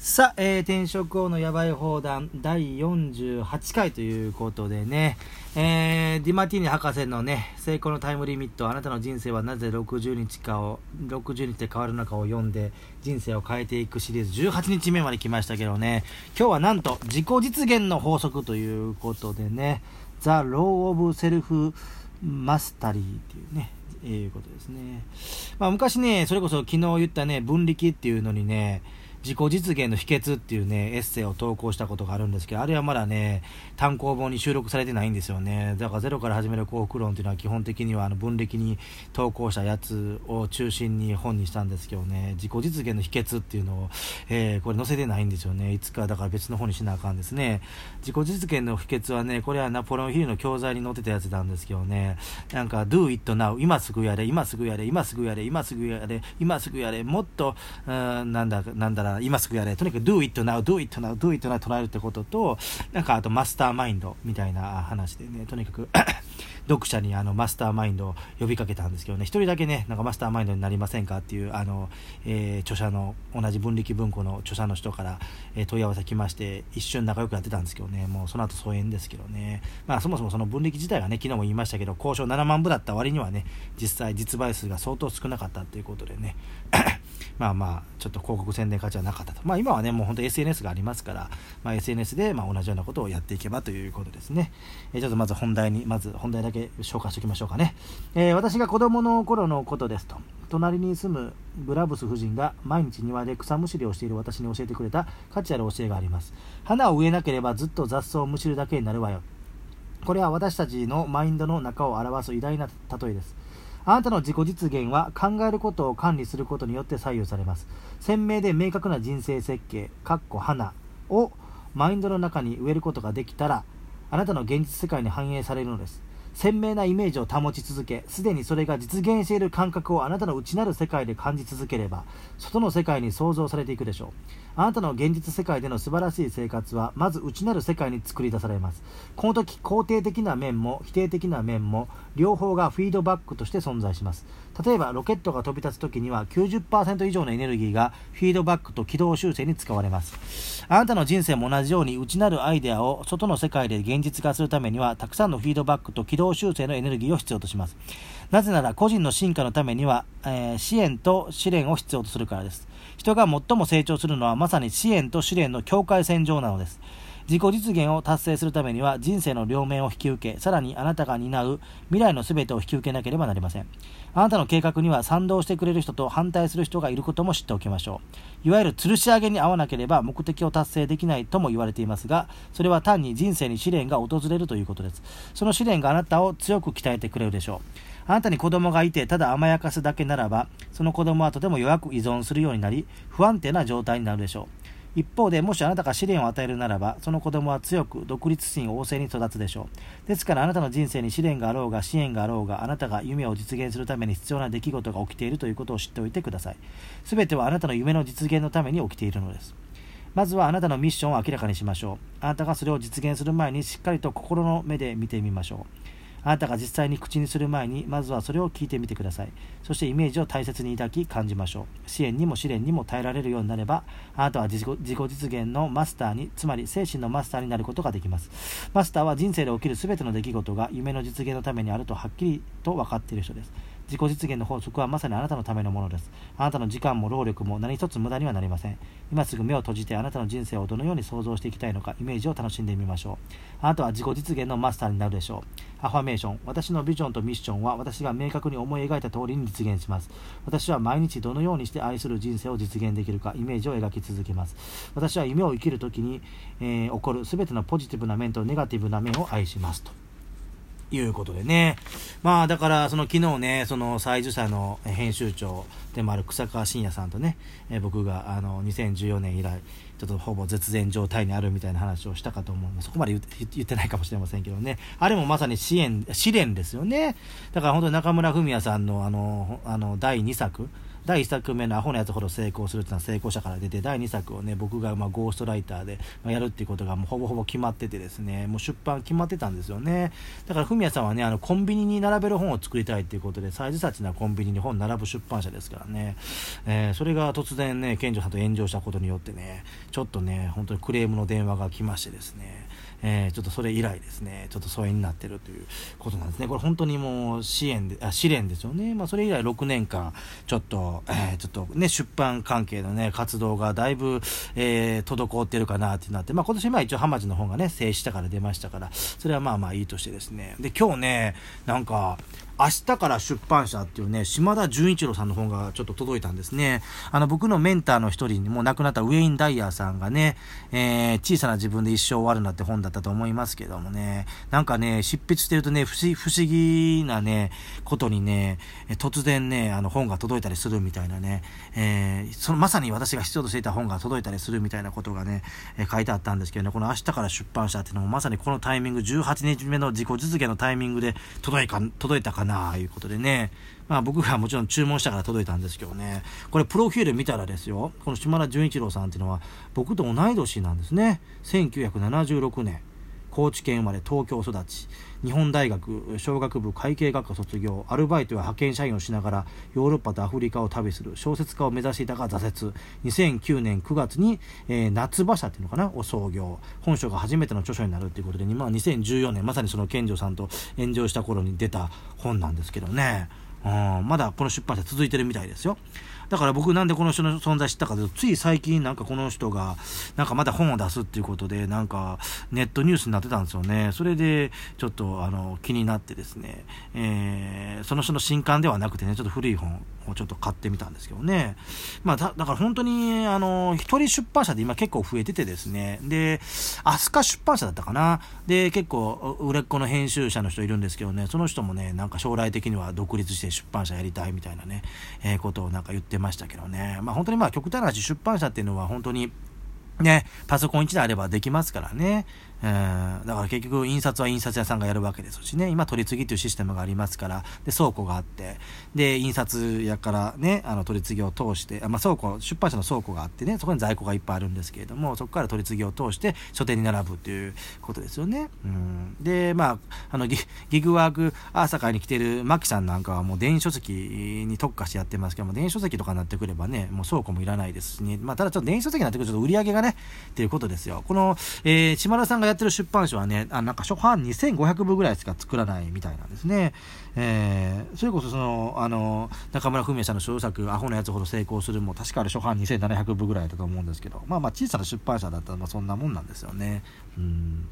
さあ、えー、転職王のやばい放談第48回ということでね、えー、ディマティーニ博士のね、成功のタイムリミット、あなたの人生はなぜ60日かを、60日で変わるのかを読んで、人生を変えていくシリーズ18日目まで来ましたけどね、今日はなんと自己実現の法則ということでね、The Law of Self Mastery っていうね、えー、いうことですね。まあ昔ね、それこそ昨日言ったね、分力っていうのにね、自己実現の秘訣っていうね、エッセイを投稿したことがあるんですけど、あれはまだね、単行本に収録されてないんですよね。だからゼロから始める幸福論っていうのは基本的にはあの分歴に投稿したやつを中心に本にしたんですけどね、自己実現の秘訣っていうのを、えー、これ載せてないんですよね。いつかだから別の本にしなあかんですね。自己実現の秘訣はね、これはナポレオンヒルの教材に載ってたやつなんですけどね、なんか do it now 今すぐやれ、今すぐやれ、今すぐやれ、今すぐやれ、今すぐやれ、もっと、うん、なんだ、なんだら、今すぐやれ、とにかく do it now, do it now, do it now 捉えるってことと、なんかあとマスターマインドみたいな話でね、とにかく 読者にあのマスターマインドを呼びかけたんですけどね、一人だけね、なんかマスターマインドになりませんかっていう、あの、えー、著者の、同じ分力文庫の著者の人から、えー、問い合わせ来まして、一瞬仲良くやってたんですけどね、もうその後疎遠ですけどね、まあそもそもその分力自体がね、昨日も言いましたけど、交渉7万部だった割にはね、実際実売数が相当少なかったっていうことでね、まあまあ、ちょっと広告宣伝価値はなかったと。まあ今はね、もう本当 SNS がありますから、まあ SNS でま同じようなことをやっていけばということですね。えー、ちょっとまず本題に、まず本題だけ紹介しておきましょうかね。えー、私が子供の頃のことですと。隣に住むブラブス夫人が毎日庭で草むしりをしている私に教えてくれた価値ある教えがあります。花を植えなければずっと雑草をむしるだけになるわよ。これは私たちのマインドの中を表す偉大な例えです。あなたの自己実現は考えることを管理することによって左右されます。鮮明で明確な人生設計、かっこ花をマインドの中に植えることができたら、あなたの現実世界に反映されるのです。鮮明なイメージを保ち続け、すでにそれが実現している感覚をあなたの内なる世界で感じ続ければ、外の世界に創造されていくでしょう。あなたの現実世界での素晴らしい生活は、まず内なる世界に作り出されます。この時、肯定的な面も否定的な面も、両方がフィードバックとして存在します。例えば、ロケットが飛び立つ時には90%以上のエネルギーがフィードバックと軌道修正に使われます。あなたの人生も同じように内なるアイデアを外の世界で現実化するためには、たくさんのフィードバックと軌道修正のエネルギーを必要とします。なぜなら個人の進化のためには、えー、支援と試練を必要とするからです。人が最も成長するのはまさに支援と試練の境界線上なのです。自己実現を達成するためには人生の両面を引き受け、さらにあなたが担う未来の全てを引き受けなければなりません。あなたの計画には賛同してくれる人と反対する人がいることも知っておきましょう。いわゆる吊るし上げに合わなければ目的を達成できないとも言われていますが、それは単に人生に試練が訪れるということです。その試練があなたを強く鍛えてくれるでしょう。あなたに子供がいて、ただ甘やかすだけならば、その子供はとても弱く依存するようになり、不安定な状態になるでしょう。一方で、もしあなたが試練を与えるならば、その子供は強く独立心旺盛に育つでしょう。ですからあなたの人生に試練があろうが支援があろうが、あなたが夢を実現するために必要な出来事が起きているということを知っておいてください。すべてはあなたの夢の実現のために起きているのです。まずはあなたのミッションを明らかにしましょう。あなたがそれを実現する前にしっかりと心の目で見てみましょう。あなたが実際に口にする前に、まずはそれを聞いてみてください。そしてイメージを大切に抱き、感じましょう。支援にも試練にも耐えられるようになれば、あなたは自己実現のマスターに、つまり精神のマスターになることができます。マスターは人生で起きる全ての出来事が夢の実現のためにあるとはっきりと分かっている人です。自己実現の法則はまさにあなたのためのものです。あなたの時間も労力も何一つ無駄にはなりません。今すぐ目を閉じてあなたの人生をどのように想像していきたいのかイメージを楽しんでみましょう。あなたは自己実現のマスターになるでしょう。アファメーション。私のビジョンとミッションは私が明確に思い描いた通りに実現します。私は毎日どのようにして愛する人生を実現できるかイメージを描き続けます。私は夢を生きるときに、えー、起こる全てのポジティブな面とネガティブな面を愛しますと。いうことでね。まあだからその昨日ね、その最受者の編集長でもある草川信也さんとね、え僕があの2014年以来、ちょっとほぼ絶前状態にあるみたいな話をしたかと思う。そこまで言ってないかもしれませんけどね。あれもまさに支援、試練ですよね。だから本当に中村文也さんのあの、あの第2作、第1作目のアホなやつほど成功するっていうのは成功者から出て、第2作をね、僕がまあゴーストライターでやるっていうことがもうほぼほぼ決まっててですね、もう出版決まってたんですよね。だから、ふみやさんはね、あの、コンビニに並べる本を作りたいっていうことで、サイズサチなコンビニに本並ぶ出版社ですからね、えー、それが突然ね、健常さんと炎上したことによってね、ちょっとね、本当にクレームの電話が来ましてですね、えー、ちょっとそれ以来ですね、ちょっと疎遠になってるということなんですね。これ本当にもう支援で、あ試練ですよね。まあそれ以来6年間、ちょっと、えー、ちょっとね、出版関係のね、活動がだいぶ、えー、滞ってるかなってなって、まあ今年は一応浜地の本がね、静止したから出ましたから、それはまあまあいいとしてですね。で、今日ね、なんか、明日から出版社っていうね、島田純一郎さんの本がちょっと届いたんですね。あの、僕のメンターの一人にも亡くなったウェイン・ダイヤーさんがね、えー、小さな自分で一生終わるなって本だだったと思いますけどもね、なんかね、執筆してるとね、不思不思議なね、ことにね、突然ね、あの本が届いたりするみたいなね、えー、そのまさに私が必要としていた本が届いたりするみたいなことがね、え、書いてあったんですけどね、この明日から出版社っていうのもまさにこのタイミング、18日目の自己実現のタイミングで届いか届いたかな、いうことでね。まあ僕がもちろん注文したから届いたんですけどね。これプロフィール見たらですよ。この島田純一郎さんっていうのは僕と同い年なんですね。1976年。高知県生まれ東京育ち日本大学小学部会計学科卒業アルバイトや派遣社員をしながらヨーロッパとアフリカを旅する小説家を目指していたが挫折2009年9月に、えー、夏馬車っていうのかな？を創業本書が初めての著書になるということで、まあ、2014年まさにその健常さんと炎上した頃に出た本なんですけどね、うん、まだこの出版社続いてるみたいですよ。だから僕なんでこの人の存在知ったかというと、つい最近なんかこの人が、なんかまだ本を出すっていうことで、なんかネットニュースになってたんですよね。それで、ちょっとあの、気になってですね、えー、その人の新刊ではなくてね、ちょっと古い本。をちょっと買ってみたんですけどね。まあだ、から本当に、あの、一人出版社で今結構増えててですね、で、飛鳥出版社だったかな。で、結構売れっ子の編集者の人いるんですけどね、その人もね、なんか将来的には独立して出版社やりたいみたいなね、えー、ことをなんか言ってましたけどね。まあ本当にまあ極端な話、出版社っていうのは本当にね、パソコン1台あればできますからね。えー、だから結局印刷は印刷屋さんがやるわけですしね、今取り次ぎというシステムがありますから、で、倉庫があって、で、印刷屋からね、あの取り次ぎを通して、あまあ、倉庫、出版社の倉庫があってね、そこに在庫がいっぱいあるんですけれども、そこから取り次ぎを通して書店に並ぶっていうことですよね。うん、で、まあ、あのギ、ギグワーク朝会に来てるマキさんなんかはもう電子書籍に特化してやってますけど。も、電子書籍とかになってくればね、もう倉庫もいらないですしね、まあ、ただちょっと電子書籍になってくるとちょっと売り上げがね、っていうことですよ。この、えー、島田さんがやってる出版社はね、あなんか初版2500部ぐらいしか作らないみたいなんですね。えー、それこそその、あの、中村文也さんの小作、アホなやつほど成功するも、確かあれ初版2700部ぐらいだと思うんですけど、まあまあ小さな出版社だったらまあそんなもんなんですよね。うん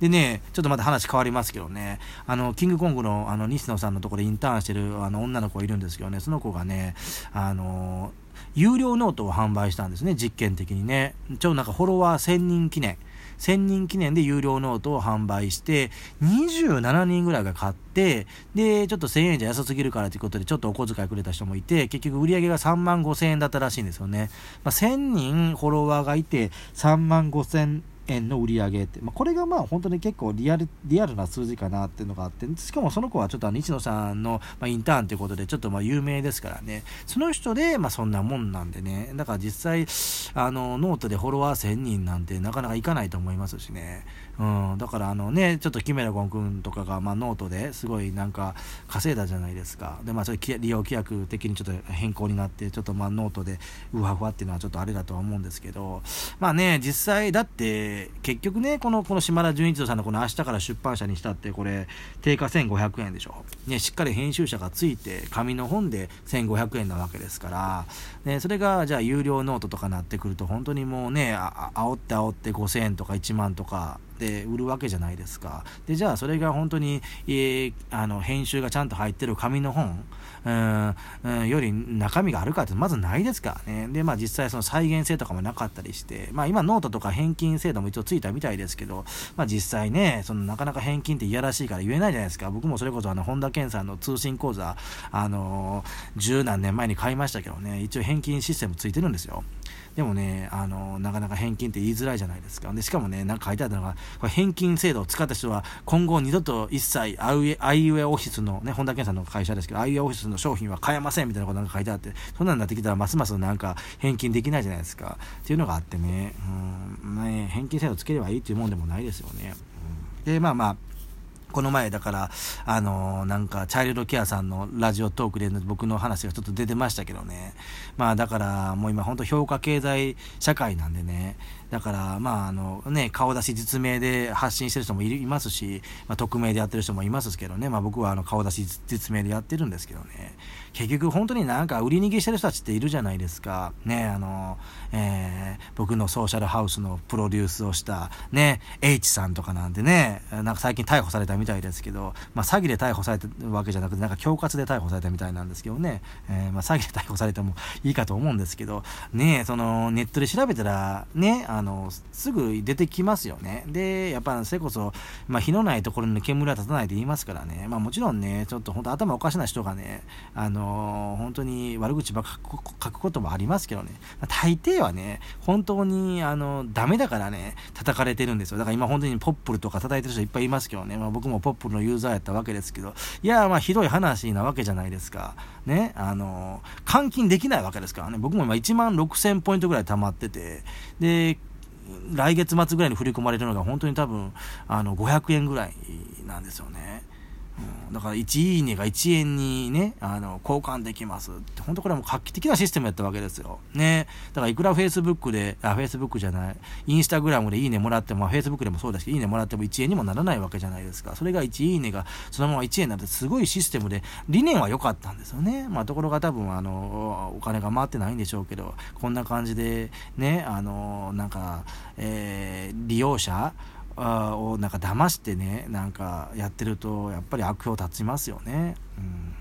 でね、ちょっとまた話変わりますけどね、あの、キングコングのあの西野さんのところでインターンしてるあの女の子いるんですけどね、その子がね、あの、有料ノートを販売したんですね、実験的にね。ちょうどなんかフォロワー1000人記念。1000人記念で有料ノートを販売して、27人ぐらいが買って、で、ちょっと1000円じゃ安すぎるからということで、ちょっとお小遣いくれた人もいて、結局売り上げが3万5000円だったらしいんですよね。まあ、1000人フォロワーがいて、3万5000円の売り上げって、まあ、これがまあ本当に結構リアルリアルな数字かなっていうのがあって、しかもその子はちょっとあの西野さんの、まあ、インターンということでちょっとまあ有名ですからね、その人でまあそんなもんなんでね、だから実際、あのノートでフォロワー1000人なんてなかなかいかないと思いますしね、うん、だからあのね、ちょっとキメラゴン君とかがまあノートですごいなんか稼いだじゃないですか、でまあそれ利用規約的にちょっと変更になって、ちょっとまあノートでうわふわっていうのはちょっとあれだとは思うんですけど、まあね、実際だって結局ね、この、この島田純一郎さんのこの明日から出版社にしたって、これ、定価1500円でしょ。ね、しっかり編集者がついて、紙の本で1500円なわけですから、ね、それが、じゃあ、有料ノートとかなってくると、本当にもうね、あ煽って煽って5000円とか1万とか、で売るわけじゃないですか。で、じゃあそれが本当に、えー、あの、編集がちゃんと入ってる紙の本、うん、より中身があるかってまずないですからね。で、まあ実際その再現性とかもなかったりして、まあ今ノートとか返金制度も一応ついたみたいですけど、まあ実際ね、そのなかなか返金っていやらしいから言えないじゃないですか。僕もそれこそあの、本田健さんの通信講座、あのー、十何年前に買いましたけどね、一応返金システムついてるんですよ。でもね、あの、なかなか返金って言いづらいじゃないですか。で、しかもね、なんか書いてあったのが、これ返金制度を使った人は、今後二度と一切、アイウェイオフィスのね、本田健さんの会社ですけど、アイウェイオフィスの商品は買えませんみたいなことなんか書いてあって、そんなんなってきたら、ますますなんか返金できないじゃないですか。っていうのがあってね、うん、ね、返金制度つければいいっていうもんでもないですよね。うん、で、まあまあ、この前だから、あのー、なんか、チャイルドケアさんのラジオトークで僕の話がちょっと出てましたけどね。まあだから、もう今本当評価経済社会なんでね。だから、まああのね、顔出し実名で発信してる人もいますし、まあ、匿名でやってる人もいますけどね。まあ僕はあの顔出し実名でやってるんですけどね。結局本当になんか売り逃げしてる人たちっているじゃないですか。ね、あの、えー、僕のソーシャルハウスのプロデュースをした、ね、H さんとかなんでね、なんか最近逮捕されたみたいですけど、まあ詐欺で逮捕されたわけじゃなくて、なんか恐喝で逮捕されたみたいなんですけどね、えー、まあ詐欺で逮捕されてもいいかと思うんですけど、ね、そのネットで調べたら、ね、あの、すぐ出てきますよね。で、やっぱそれこそ、まあ火のないところに煙は立たないと言いますからね、まあもちろんね、ちょっと本当頭おかしな人がね、あの、本当に悪口ばっか書くこともありますけどね、大抵はね、本当に、あの、ダメだからね、叩かれてるんですよ。だから今本当にポップルとか叩いてる人いっぱいいますけどね、まあ、僕もポップのユーザーやったわけですけど、いや、まあひどい話なわけじゃないですか。ね、あの、換金できないわけですからね、僕も今1万6000ポイントぐらい溜まってて、で、来月末ぐらいに振り込まれるのが本当に多分、あの、500円ぐらいなんですよね。だから1いいねが1円にね、あの、交換できますって、本当これはもう画期的なシステムやったわけですよ。ね。だからいくら Facebook で、あ、Facebook じゃない、インスタグラムでいいねもらっても、まあ、Facebook でもそうですけど、いいねもらっても1円にもならないわけじゃないですか。それが1いいねがそのまま1円になってすごいシステムで、理念は良かったんですよね。まあ、ところが多分、あの、お金が回ってないんでしょうけど、こんな感じで、ね、あの、なんか、えー、利用者、をなんか騙してねなんかやってるとやっぱり悪評立ちますよね、うん、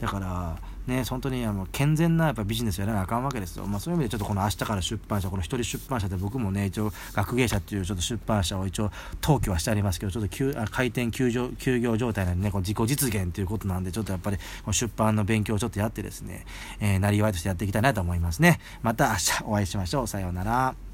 だからね本当にあの健全なやっぱビジネスやらなあかんわけですよ、まあ、そういう意味でちょっとこの明日から出版社この一人出版社で僕もね一応学芸社っていうちょっと出版社を一応登記はしてありますけどちょっと休開店休業休業状態なんでねこの自己実現ということなんでちょっとやっぱり出版の勉強をちょっとやってですね、えー、なりわいとしてやっていきたいなと思いますね。また明日お会いしましょう。さようなら。